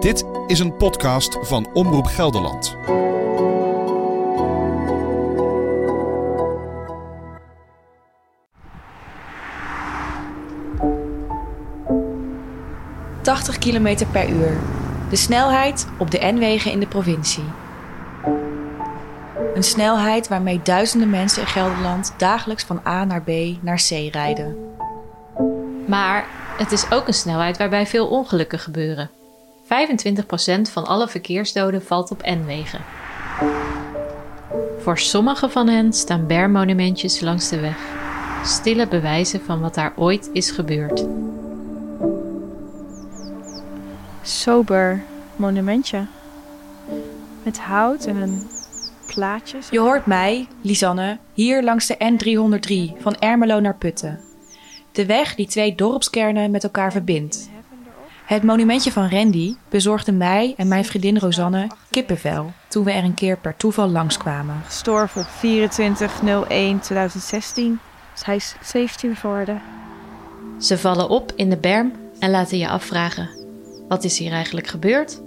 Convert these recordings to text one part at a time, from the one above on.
Dit is een podcast van Omroep Gelderland. ...80 km per uur. De snelheid op de N-wegen in de provincie. Een snelheid waarmee duizenden mensen in Gelderland... ...dagelijks van A naar B naar C rijden. Maar het is ook een snelheid waarbij veel ongelukken gebeuren. 25% van alle verkeersdoden valt op N-wegen. Voor sommige van hen staan bermonumentjes langs de weg. Stille bewijzen van wat daar ooit is gebeurd. Sober monumentje. Met hout en plaatjes. Je hoort mij, Lisanne, hier langs de N303 van Ermelo naar Putten. De weg die twee dorpskernen met elkaar verbindt. Het monumentje van Randy bezorgde mij en mijn vriendin Rosanne kippenvel toen we er een keer per toeval langskwamen. Gestorven op 24-01-2016. Dus hij is 17 geworden. Ze vallen op in de berm en laten je afvragen: wat is hier eigenlijk gebeurd?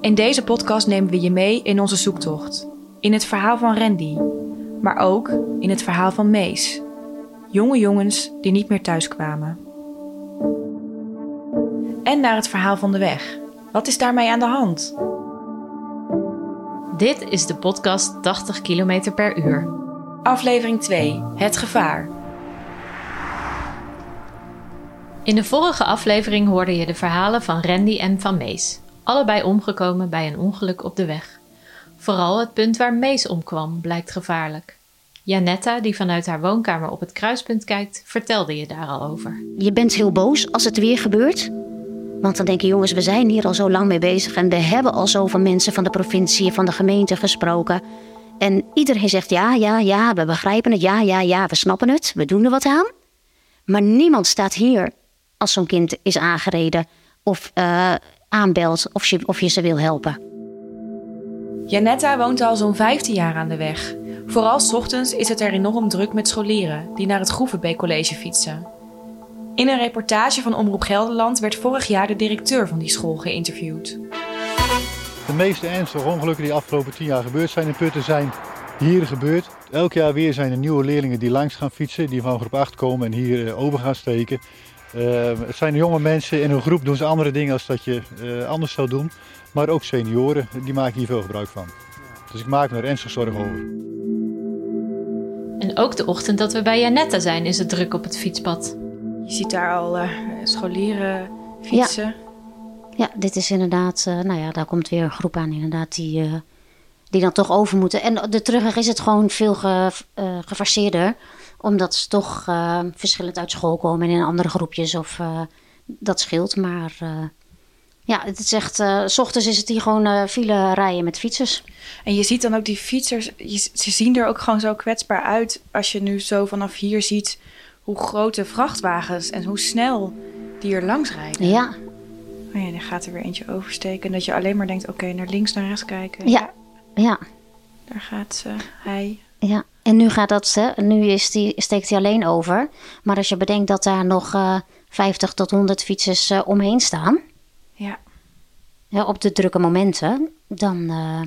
In deze podcast nemen we je mee in onze zoektocht. In het verhaal van Randy, maar ook in het verhaal van Mees. Jonge jongens die niet meer thuis kwamen. En naar het verhaal van de weg. Wat is daarmee aan de hand? Dit is de podcast 80 km per uur. Aflevering 2: Het gevaar. In de vorige aflevering hoorde je de verhalen van Randy en van Mees, allebei omgekomen bij een ongeluk op de weg. Vooral het punt waar Mees omkwam blijkt gevaarlijk. Janetta, die vanuit haar woonkamer op het kruispunt kijkt, vertelde je daar al over. Je bent heel boos als het weer gebeurt. Want dan denk je, jongens, we zijn hier al zo lang mee bezig en we hebben al zoveel mensen van de provincie, van de gemeente gesproken. En iedereen zegt ja, ja, ja, we begrijpen het, ja, ja, ja, we snappen het, we doen er wat aan. Maar niemand staat hier als zo'n kind is aangereden of uh, aanbelt of je, of je ze wil helpen. Janetta woont al zo'n 15 jaar aan de weg. Vooral ochtends is het er enorm druk met scholieren die naar het Groevenbeek College fietsen. In een reportage van Omroep Gelderland werd vorig jaar de directeur van die school geïnterviewd. De meeste ernstige ongelukken die afgelopen 10 jaar gebeurd zijn in Putten zijn hier gebeurd. Elk jaar weer zijn er nieuwe leerlingen die langs gaan fietsen, die van groep 8 komen en hier over gaan steken. Uh, het zijn jonge mensen, in een groep doen ze andere dingen als dat je uh, anders zou doen. Maar ook senioren, die maken hier veel gebruik van. Dus ik maak me er ernstig zorgen over. En ook de ochtend dat we bij Janetta zijn is het druk op het fietspad. Je ziet daar al uh, scholieren fietsen. Ja. ja, dit is inderdaad, nou ja, daar komt weer een groep aan inderdaad die, die dan toch over moeten. En de terugweg is het gewoon veel ge, gefaseerder omdat ze toch verschillend uit school komen en in andere groepjes of dat scheelt. Maar ja, het is echt, s ochtends is het hier gewoon file rijden met fietsers. En je ziet dan ook die fietsers, je, ze zien er ook gewoon zo kwetsbaar uit als je nu zo vanaf hier ziet hoe grote vrachtwagens en hoe snel die er langs rijden. Ja. Oh ja, dan gaat er weer eentje oversteken en dat je alleen maar denkt, oké, okay, naar links, naar rechts kijken. Ja, ja. Daar gaat ze, hij. Ja, en nu gaat dat, hè, nu is die, steekt hij alleen over. Maar als je bedenkt dat daar nog uh, 50 tot 100 fietsers uh, omheen staan. Ja. Op de drukke momenten, dan uh,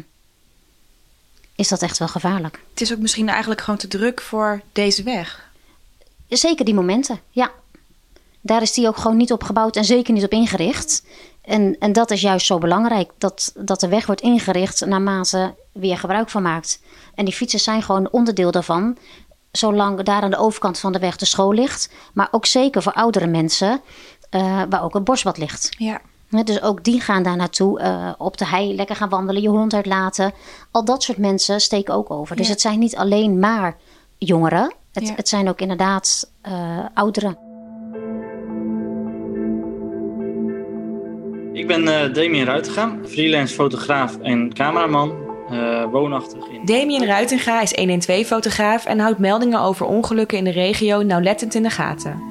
is dat echt wel gevaarlijk. Het is ook misschien eigenlijk gewoon te druk voor deze weg. Zeker die momenten, ja. Daar is die ook gewoon niet op gebouwd en zeker niet op ingericht. En, en dat is juist zo belangrijk, dat, dat de weg wordt ingericht naarmate weer gebruik van maakt. En die fietsers zijn gewoon onderdeel daarvan, zolang daar aan de overkant van de weg de school ligt. Maar ook zeker voor oudere mensen, uh, waar ook een bosbad ligt. Ja. Dus ook die gaan daar naartoe, uh, op de hei lekker gaan wandelen, je hond uitlaten. Al dat soort mensen steken ook over. Dus Ja. het zijn niet alleen maar jongeren, het, Ja. het zijn ook inderdaad uh, ouderen. Ik ben uh, Damien Ruitenga, freelance fotograaf en cameraman, uh, woonachtig in... Damien Ruitenga is 112-fotograaf en houdt meldingen over ongelukken in de regio nauwlettend in de gaten.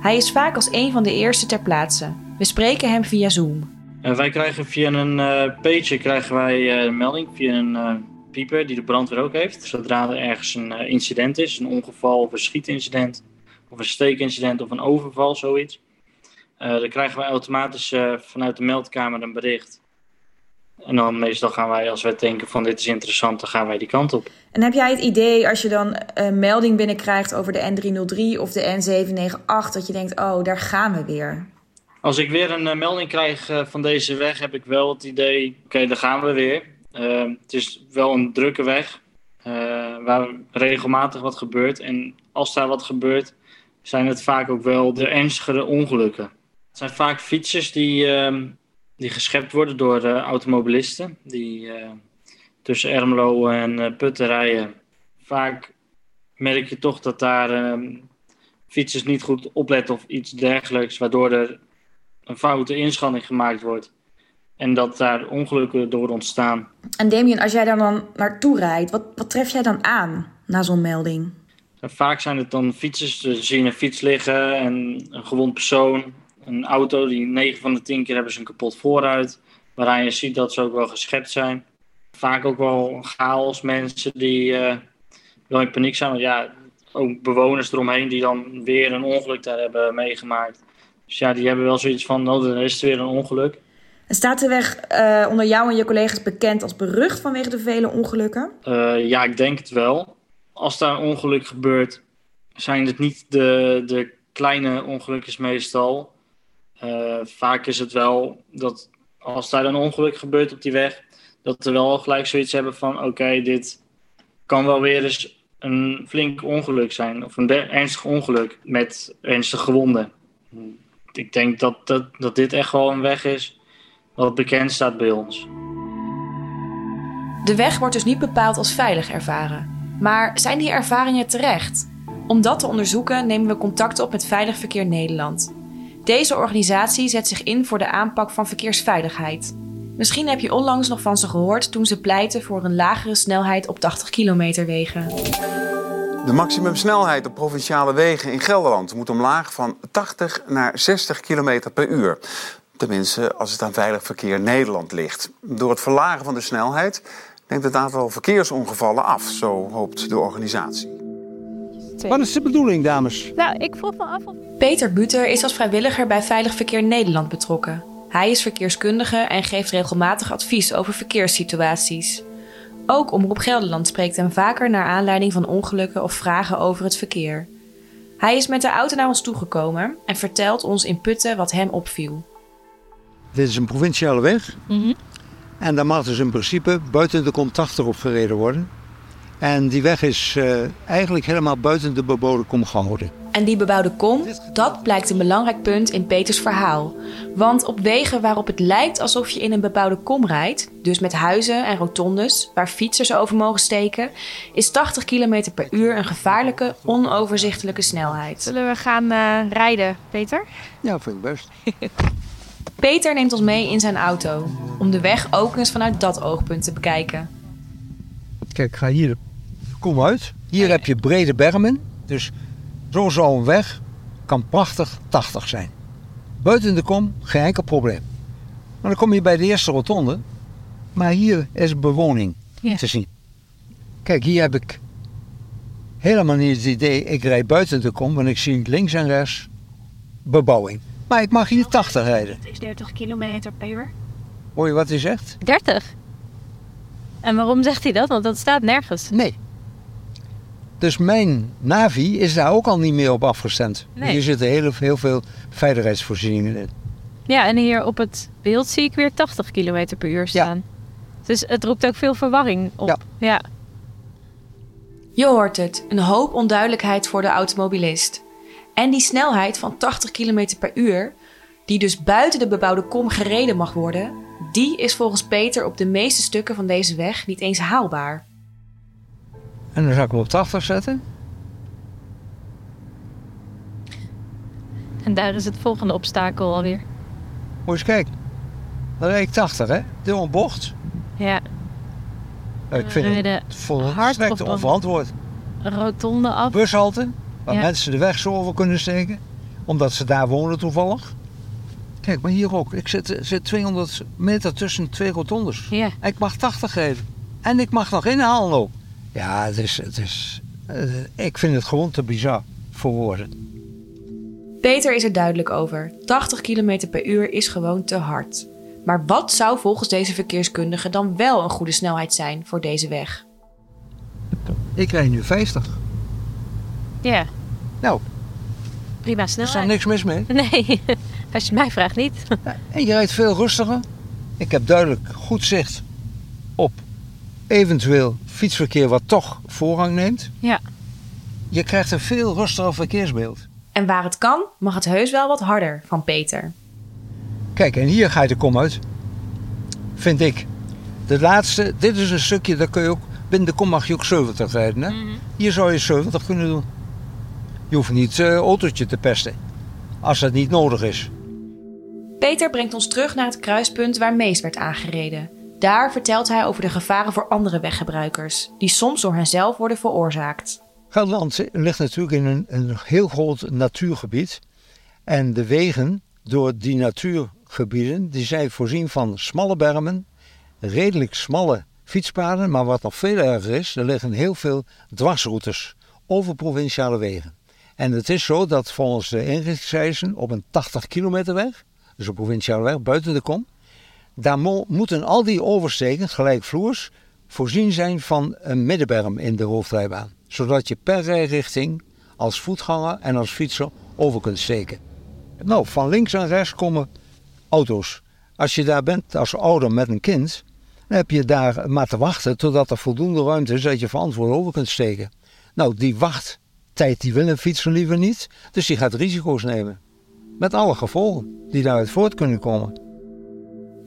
Hij is vaak als een van de eerste ter plaatse. We spreken hem via Zoom. Uh, wij krijgen via een uh, page krijgen wij een melding via een pieper die de brandweer ook heeft. Zodra er ergens een incident is, een ongeval of een schietincident of een steekincident of een overval, zoiets. eh, dan krijgen wij automatisch eh, vanuit de meldkamer een bericht. En dan meestal gaan wij, als wij denken van dit is interessant, dan gaan wij die kant op. En heb jij het idee als je dan een melding binnenkrijgt over de N303 of de N798 dat je denkt, oh, daar gaan we weer? Als ik weer een uh, melding krijg uh, van deze weg, heb ik wel het idee, oké, daar gaan we weer. Uh, het is wel een drukke weg, waar regelmatig wat gebeurt. En als daar wat gebeurt, zijn het vaak ook wel de ernstigere ongelukken. Het zijn vaak fietsers die, ehm, die geschept worden door automobilisten. Die tussen Ermelo en Putten rijden. Vaak merk je toch dat daar ehm, fietsers niet goed opletten of iets dergelijks, waardoor er een foute inschatting gemaakt wordt. En dat daar ongelukken door ontstaan. En Damien, als jij daar dan naartoe rijdt, wat, wat tref jij dan aan na zo'n melding? Vaak zijn het dan fietsers. Dan zie je een fiets liggen en een gewond persoon. Een auto, die 9 van de 10 keer hebben ze een kapot vooruit. Waaraan je ziet dat ze ook wel geschept zijn. Vaak ook wel chaos, mensen die uh, wel in paniek zijn. Want ja, ook bewoners eromheen die dan weer een ongeluk daar hebben meegemaakt. Dus ja, die hebben wel zoiets van, oh, dan is het weer een ongeluk. En staat de weg uh, onder jou en je collega's bekend als berucht vanwege de vele ongelukken? Uh, ja, ik denk het wel. Als daar een ongeluk gebeurt, zijn het niet de, de kleine ongelukjes meestal. Uh, vaak is het wel dat als daar een ongeluk gebeurt op die weg, dat we wel gelijk zoiets hebben van, oké, okay, dit kan wel weer eens een flink ongeluk zijn. Of een ernstig ongeluk met ernstige gewonden ik denk dat, dat, dat dit echt wel een weg is wat bekend staat bij ons. De weg wordt dus niet bepaald als veilig ervaren. Maar zijn die ervaringen terecht? Om dat te onderzoeken nemen we contact op met Veilig Verkeer Nederland. Deze organisatie zet zich in voor de aanpak van verkeersveiligheid. Misschien heb je onlangs nog van ze gehoord toen ze pleiten voor een lagere snelheid op 80 kilometer wegen. De maximumsnelheid op provinciale wegen in Gelderland moet omlaag van 80 naar 60 km per uur. Tenminste, als het aan Veilig Verkeer Nederland ligt. Door het verlagen van de snelheid neemt het aantal verkeersongevallen af, zo hoopt de organisatie. Wat is de bedoeling, dames? Nou, ik vroeg me af of... Peter Buter is als vrijwilliger bij Veilig Verkeer Nederland betrokken. Hij is verkeerskundige en geeft regelmatig advies over verkeerssituaties. Ook Omroep Gelderland spreekt hem vaker naar aanleiding van ongelukken of vragen over het verkeer. Hij is met de auto naar ons toegekomen en vertelt ons in Putten wat hem opviel. Dit is een provinciale weg. Mm -hmm. En daar mag dus in principe buiten de kom 80 op gereden worden. En die weg is uh, eigenlijk helemaal buiten de bebouwde kom gehouden. En die bebouwde kom, dat blijkt een belangrijk punt in Peters verhaal. Want op wegen waarop het lijkt alsof je in een bebouwde kom rijdt, dus met huizen en rotondes waar fietsers over mogen steken, is 80 km per uur een gevaarlijke, onoverzichtelijke snelheid. Zullen we gaan uh, rijden, Peter? Ja, vind ik best. Peter neemt ons mee in zijn auto, om de weg ook eens vanuit dat oogpunt te bekijken. Kijk, ga hier kom uit. Hier heb je brede bermen. Dus zo zou een weg kan prachtig 80 zijn. Buiten de kom geen enkel probleem. Maar dan kom je bij de eerste rotonde. Maar hier is bewoning ja. te zien. Kijk, hier heb ik helemaal niet het idee. Ik rijd buiten de kom, want ik zie links en rechts bebouwing. Maar ik mag hier 80 rijden. Het is 30 kilometer per uur. Hoor je wat hij zegt? 30? En waarom zegt hij dat? Want dat staat nergens. Nee. Dus mijn Navi is daar ook al niet meer op afgestemd. Nee. Hier zitten heel, heel veel veiligheidsvoorzieningen in. Ja, en hier op het beeld zie ik weer 80 km per uur staan. Ja. Dus het roept ook veel verwarring op. Ja. ja. Je hoort het, een hoop onduidelijkheid voor de automobilist. En die snelheid van 80 km per uur, die dus buiten de bebouwde kom gereden mag worden, die is volgens Peter op de meeste stukken van deze weg niet eens haalbaar. En dan zou ik hem op 80 zetten. En daar is het volgende obstakel alweer. Moet eens kijken. Dan rijd ik 80, hè? Door een bocht. Ja. Ik vind het volstrekt onverantwoord. Rotonde af. Bushalte, waar ja. mensen de weg zo over kunnen steken. Omdat ze daar wonen toevallig. Kijk, maar hier ook. Ik zit, zit 200 meter tussen twee rotondes. Ja. En ik mag 80 geven. En ik mag nog inhalen ook. Ja, het is, het is, uh, ik vind het gewoon te bizar voor woorden. Peter is er duidelijk over. 80 km per uur is gewoon te hard. Maar wat zou volgens deze verkeerskundige dan wel een goede snelheid zijn voor deze weg? Ik rijd nu 50. Ja, Nou, prima er staat snelheid. niks mis mee. Nee, als je het mij vraagt niet. En je rijdt veel rustiger. Ik heb duidelijk goed zicht op eventueel fietsverkeer wat toch voorrang neemt. Ja. Je krijgt een veel rustiger verkeersbeeld. En waar het kan, mag het heus wel wat harder van Peter. Kijk, en hier ga je de kom uit. Vind ik. De laatste, dit is een stukje, daar kun je ook, binnen de kom mag je ook 70 rijden. Hè? Hier zou je 70 kunnen doen. Je hoeft niet uh, autootje te pesten. Als dat niet nodig is. Peter brengt ons terug naar het kruispunt waar Mees werd aangereden. Daar vertelt hij over de gevaren voor andere weggebruikers, die soms door henzelf worden veroorzaakt. Gelderland ligt natuurlijk in een, een heel groot natuurgebied. En de wegen door die natuurgebieden die zijn voorzien van smalle bermen, redelijk smalle fietspaden. Maar wat nog veel erger is, er liggen heel veel dwarsroutes over provinciale wegen. En het is zo dat volgens de inrichtingseisen op een 80 kilometer weg, dus een provinciale weg buiten de kom, daar mo- moeten al die oversteken gelijkvloers voorzien zijn van een middenberm in de hoofdrijbaan. Zodat je per rijrichting als voetganger en als fietser over kunt steken. Nou, van links en rechts komen auto's. Als je daar bent als ouder met een kind, dan heb je daar maar te wachten totdat er voldoende ruimte is dat je verantwoord over kunt steken. Nou, die wachttijd die wil een fietser liever niet, dus die gaat risico's nemen. Met alle gevolgen die daaruit voort kunnen komen.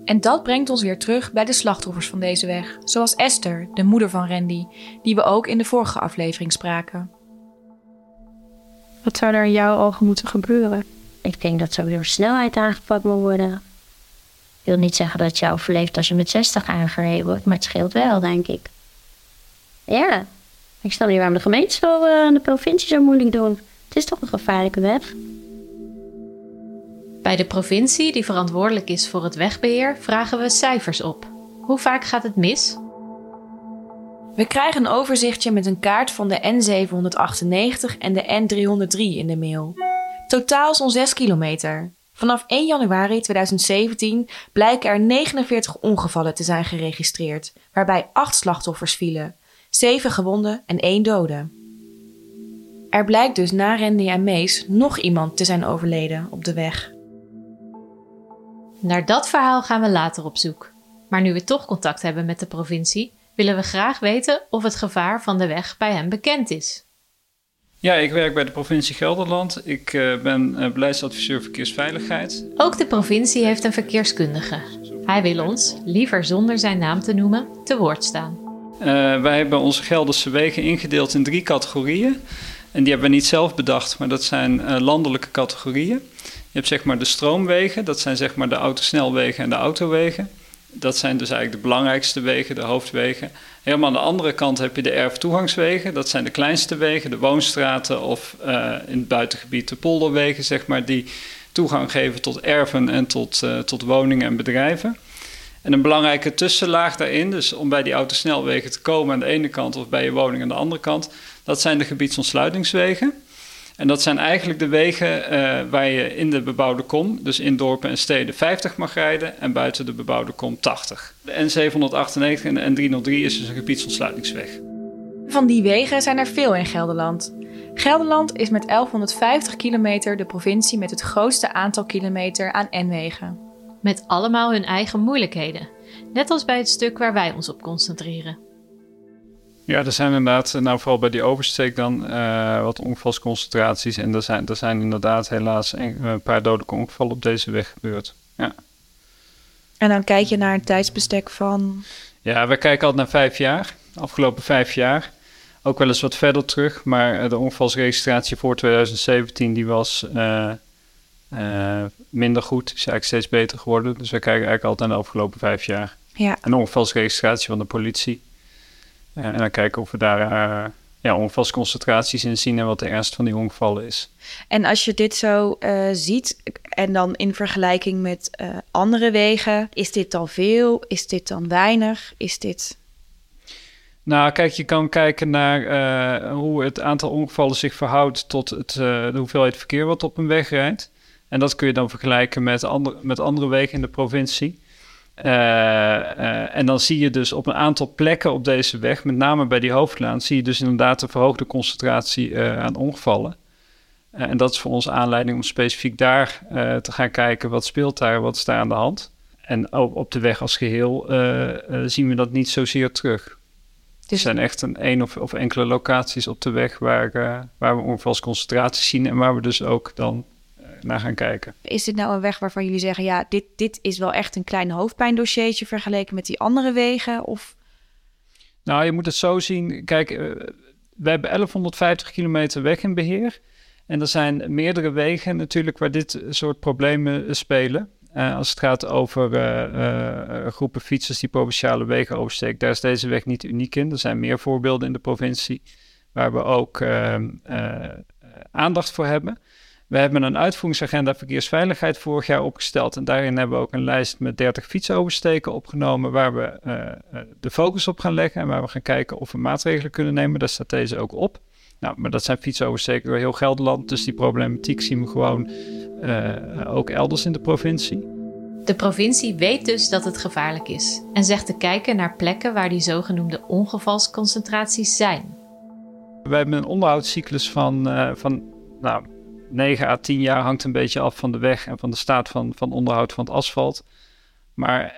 En dat brengt ons weer terug bij de slachtoffers van deze weg, zoals Esther, de moeder van Randy, die we ook in de vorige aflevering spraken. Wat zou er in jouw ogen moeten gebeuren? Ik denk dat sowieso snelheid aangepakt moet worden. Ik wil niet zeggen dat je overleeft als je met 60 aangereden wordt, maar het scheelt wel, denk ik. Ja, ik snap niet waarom de gemeente zo eh, de provincie zo moeilijk doen. Het is toch een gevaarlijke weg. Bij de provincie, die verantwoordelijk is voor het wegbeheer, vragen we cijfers op. Hoe vaak gaat het mis? We krijgen een overzichtje met een kaart van de N798 en de N303 in de mail. Totaal zo'n 6 kilometer. Vanaf 1 januari 2017 blijken er 49 ongevallen te zijn geregistreerd, waarbij 8 slachtoffers vielen, 7 gewonden en 1 dode. Er blijkt dus na Randy en Mees nog iemand te zijn overleden op de weg. Naar dat verhaal gaan we later op zoek. Maar nu we toch contact hebben met de provincie, willen we graag weten of het gevaar van de weg bij hen bekend is. Ja, ik werk bij de provincie Gelderland. Ik uh, ben uh, beleidsadviseur verkeersveiligheid. Ook de provincie heeft een verkeerskundige. Hij wil ons, liever zonder zijn naam te noemen, te woord staan. Uh, wij hebben onze Gelderse wegen ingedeeld in drie categorieën. En die hebben we niet zelf bedacht, maar dat zijn landelijke categorieën. Je hebt zeg maar de stroomwegen, dat zijn zeg maar de autosnelwegen en de autowegen. Dat zijn dus eigenlijk de belangrijkste wegen, de hoofdwegen. Helemaal aan de andere kant heb je de erftoegangswegen. Dat zijn de kleinste wegen, de woonstraten of uh, in het buitengebied de polderwegen, zeg maar, die toegang geven tot erven en tot, uh, tot woningen en bedrijven. En een belangrijke tussenlaag daarin, dus om bij die autosnelwegen te komen aan de ene kant of bij je woning aan de andere kant, dat zijn de gebiedsontsluitingswegen. En dat zijn eigenlijk de wegen uh, waar je in de bebouwde kom, dus in dorpen en steden, 50 mag rijden en buiten de bebouwde kom 80. De N798 en de N303 is dus een gebiedsontsluitingsweg. Van die wegen zijn er veel in Gelderland. Gelderland is met 1150 kilometer de provincie met het grootste aantal kilometer aan N-wegen. Met allemaal hun eigen moeilijkheden, net als bij het stuk waar wij ons op concentreren. Ja, er zijn inderdaad, nou vooral bij die oversteek dan, uh, wat ongevalsconcentraties. En er zijn, er zijn inderdaad helaas een, een paar dodelijke ongevallen op deze weg gebeurd. Ja. En dan kijk je naar een tijdsbestek van... Ja, we kijken altijd naar vijf jaar, afgelopen vijf jaar. Ook wel eens wat verder terug, maar de ongevalsregistratie voor 2017 die was uh, uh, minder goed. Is eigenlijk steeds beter geworden. Dus we kijken eigenlijk altijd naar de afgelopen vijf jaar. Ja. En de ongevalsregistratie van de politie. En dan kijken of we daar uh, ja, ongevalsconcentraties in zien en wat de ernst van die ongevallen is. En als je dit zo uh, ziet en dan in vergelijking met andere wegen, is dit dan veel? Is dit dan weinig? Is dit... Nou, kijk, je kan kijken naar uh, hoe het aantal ongevallen zich verhoudt tot het, de hoeveelheid verkeer wat op een weg rijdt. En dat kun je dan vergelijken met, andere met andere wegen in de provincie. Uh, en dan zie je dus op een aantal plekken op deze weg, met name bij die hoofdlaan, zie je dus inderdaad een verhoogde concentratie aan ongevallen. en dat is voor ons aanleiding om specifiek daar te gaan kijken wat speelt daar, wat is daar aan de hand. En op, op de weg als geheel zien we dat niet zozeer terug. Er zijn echt een één of, of enkele locaties op de weg waar, waar we ongevalsconcentraties zien en waar we dus ook dan naar gaan kijken. Is dit nou een weg waarvan jullie zeggen, ja, dit, dit is wel echt een klein hoofdpijndossiertje vergeleken met die andere wegen? Of... Nou, je moet het zo zien. Kijk, uh, we hebben 1150 kilometer weg in beheer. En er zijn meerdere wegen natuurlijk waar dit soort problemen spelen. Uh, als het gaat over uh, uh, groepen fietsers die provinciale wegen oversteken, daar is deze weg niet uniek in. Er zijn meer voorbeelden in de provincie waar we ook ehm, aandacht voor hebben. We hebben een uitvoeringsagenda verkeersveiligheid vorig jaar opgesteld. En daarin hebben we ook een lijst met 30 fietsoversteken opgenomen. Waar we de focus op gaan leggen. En waar we gaan kijken of we maatregelen kunnen nemen. Daar staat deze ook op. Nou, maar dat zijn fietsoversteken door heel Gelderland. Dus die problematiek zien we gewoon uh, ook elders in de provincie. De provincie weet dus dat het gevaarlijk is en zegt te kijken naar plekken waar die zogenoemde ongevalsconcentraties zijn. We hebben een onderhoudscyclus van, uh, van nou, 9 à 10 jaar, hangt een beetje af van de weg en van de staat van, van onderhoud van het asfalt. Maar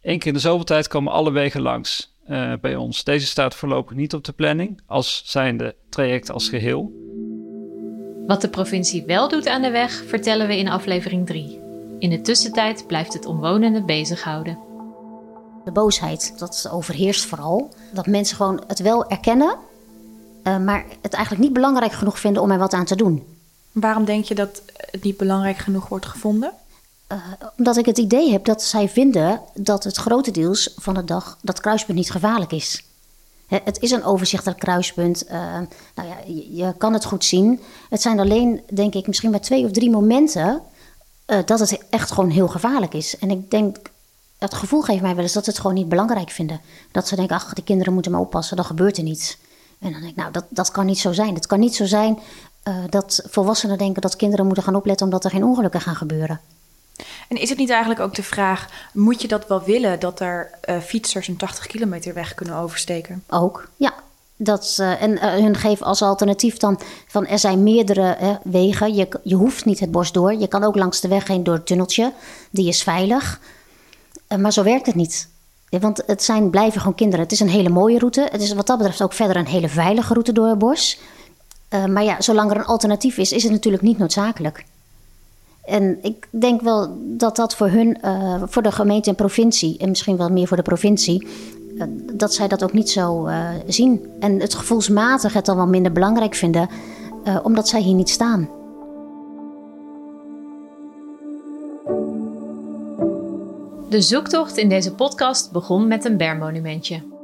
één keer in de zoveel tijd komen alle wegen langs uh, bij ons. Deze staat voorlopig niet op de planning, als zijnde traject als geheel. Wat de provincie wel doet aan de weg, vertellen we in aflevering 3. In de tussentijd blijft het omwonenden bezighouden. De boosheid, dat overheerst vooral. Dat mensen gewoon het wel erkennen, uh, maar het eigenlijk niet belangrijk genoeg vinden om er wat aan te doen. Waarom denk je dat het niet belangrijk genoeg wordt gevonden? Uh, omdat ik het idee heb dat zij vinden dat het grotendeels van de dag dat kruispunt niet gevaarlijk is. Het is een overzichtelijk kruispunt. Uh, nou ja, je, kan het goed zien. Het zijn alleen, denk ik, misschien maar twee of drie momenten uh, dat het echt gewoon heel gevaarlijk is. En ik denk, het gevoel geeft mij wel eens dat ze het gewoon niet belangrijk vinden. Dat ze denken, ach, die kinderen moeten maar oppassen, dan gebeurt er niets. En dan denk ik, nou, dat, dat kan niet zo zijn. Het kan niet zo zijn uh, dat volwassenen denken dat kinderen moeten gaan opletten omdat er geen ongelukken gaan gebeuren. En is het niet eigenlijk ook de vraag: moet je dat wel willen dat er uh, fietsers een 80 kilometer weg kunnen oversteken? Ook, ja. Dat, uh, en uh, hun geven als alternatief dan van er zijn meerdere wegen. Je, je hoeft niet het bos door. Je kan ook langs de weg heen door het tunneltje. Die is veilig. maar zo werkt het niet. Want het zijn, blijven gewoon kinderen. Het is een hele mooie route. Het is wat dat betreft ook verder een hele veilige route door het bos. Maar ja, zolang er een alternatief is, is het natuurlijk niet noodzakelijk. En ik denk wel dat dat voor hun, uh, voor de gemeente en provincie, en misschien wel meer voor de provincie, uh, dat zij dat ook niet zo zien. En het gevoelsmatig het dan wel minder belangrijk vinden, omdat zij hier niet staan. De zoektocht in deze podcast begon met een bermonumentje.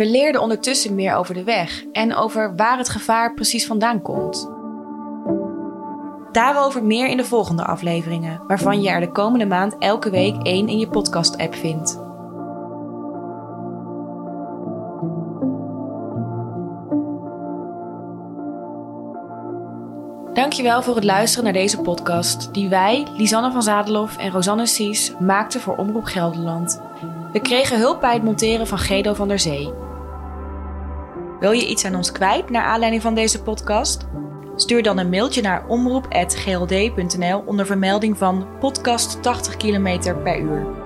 We leerden ondertussen meer over de weg en over waar het gevaar precies vandaan komt. Daarover meer in de volgende afleveringen, waarvan je er de komende maand elke week één in je podcast-app vindt. Dankjewel voor het luisteren naar deze podcast, die wij, Lisanne van Zadelof en Rosanne Sies, maakten voor Omroep Gelderland. We kregen hulp bij het monteren van Gedo van der Zee. Wil je iets aan ons kwijt naar aanleiding van deze podcast? Stuur dan een mailtje naar omroep.gld.nl onder vermelding van podcast 80 km per uur.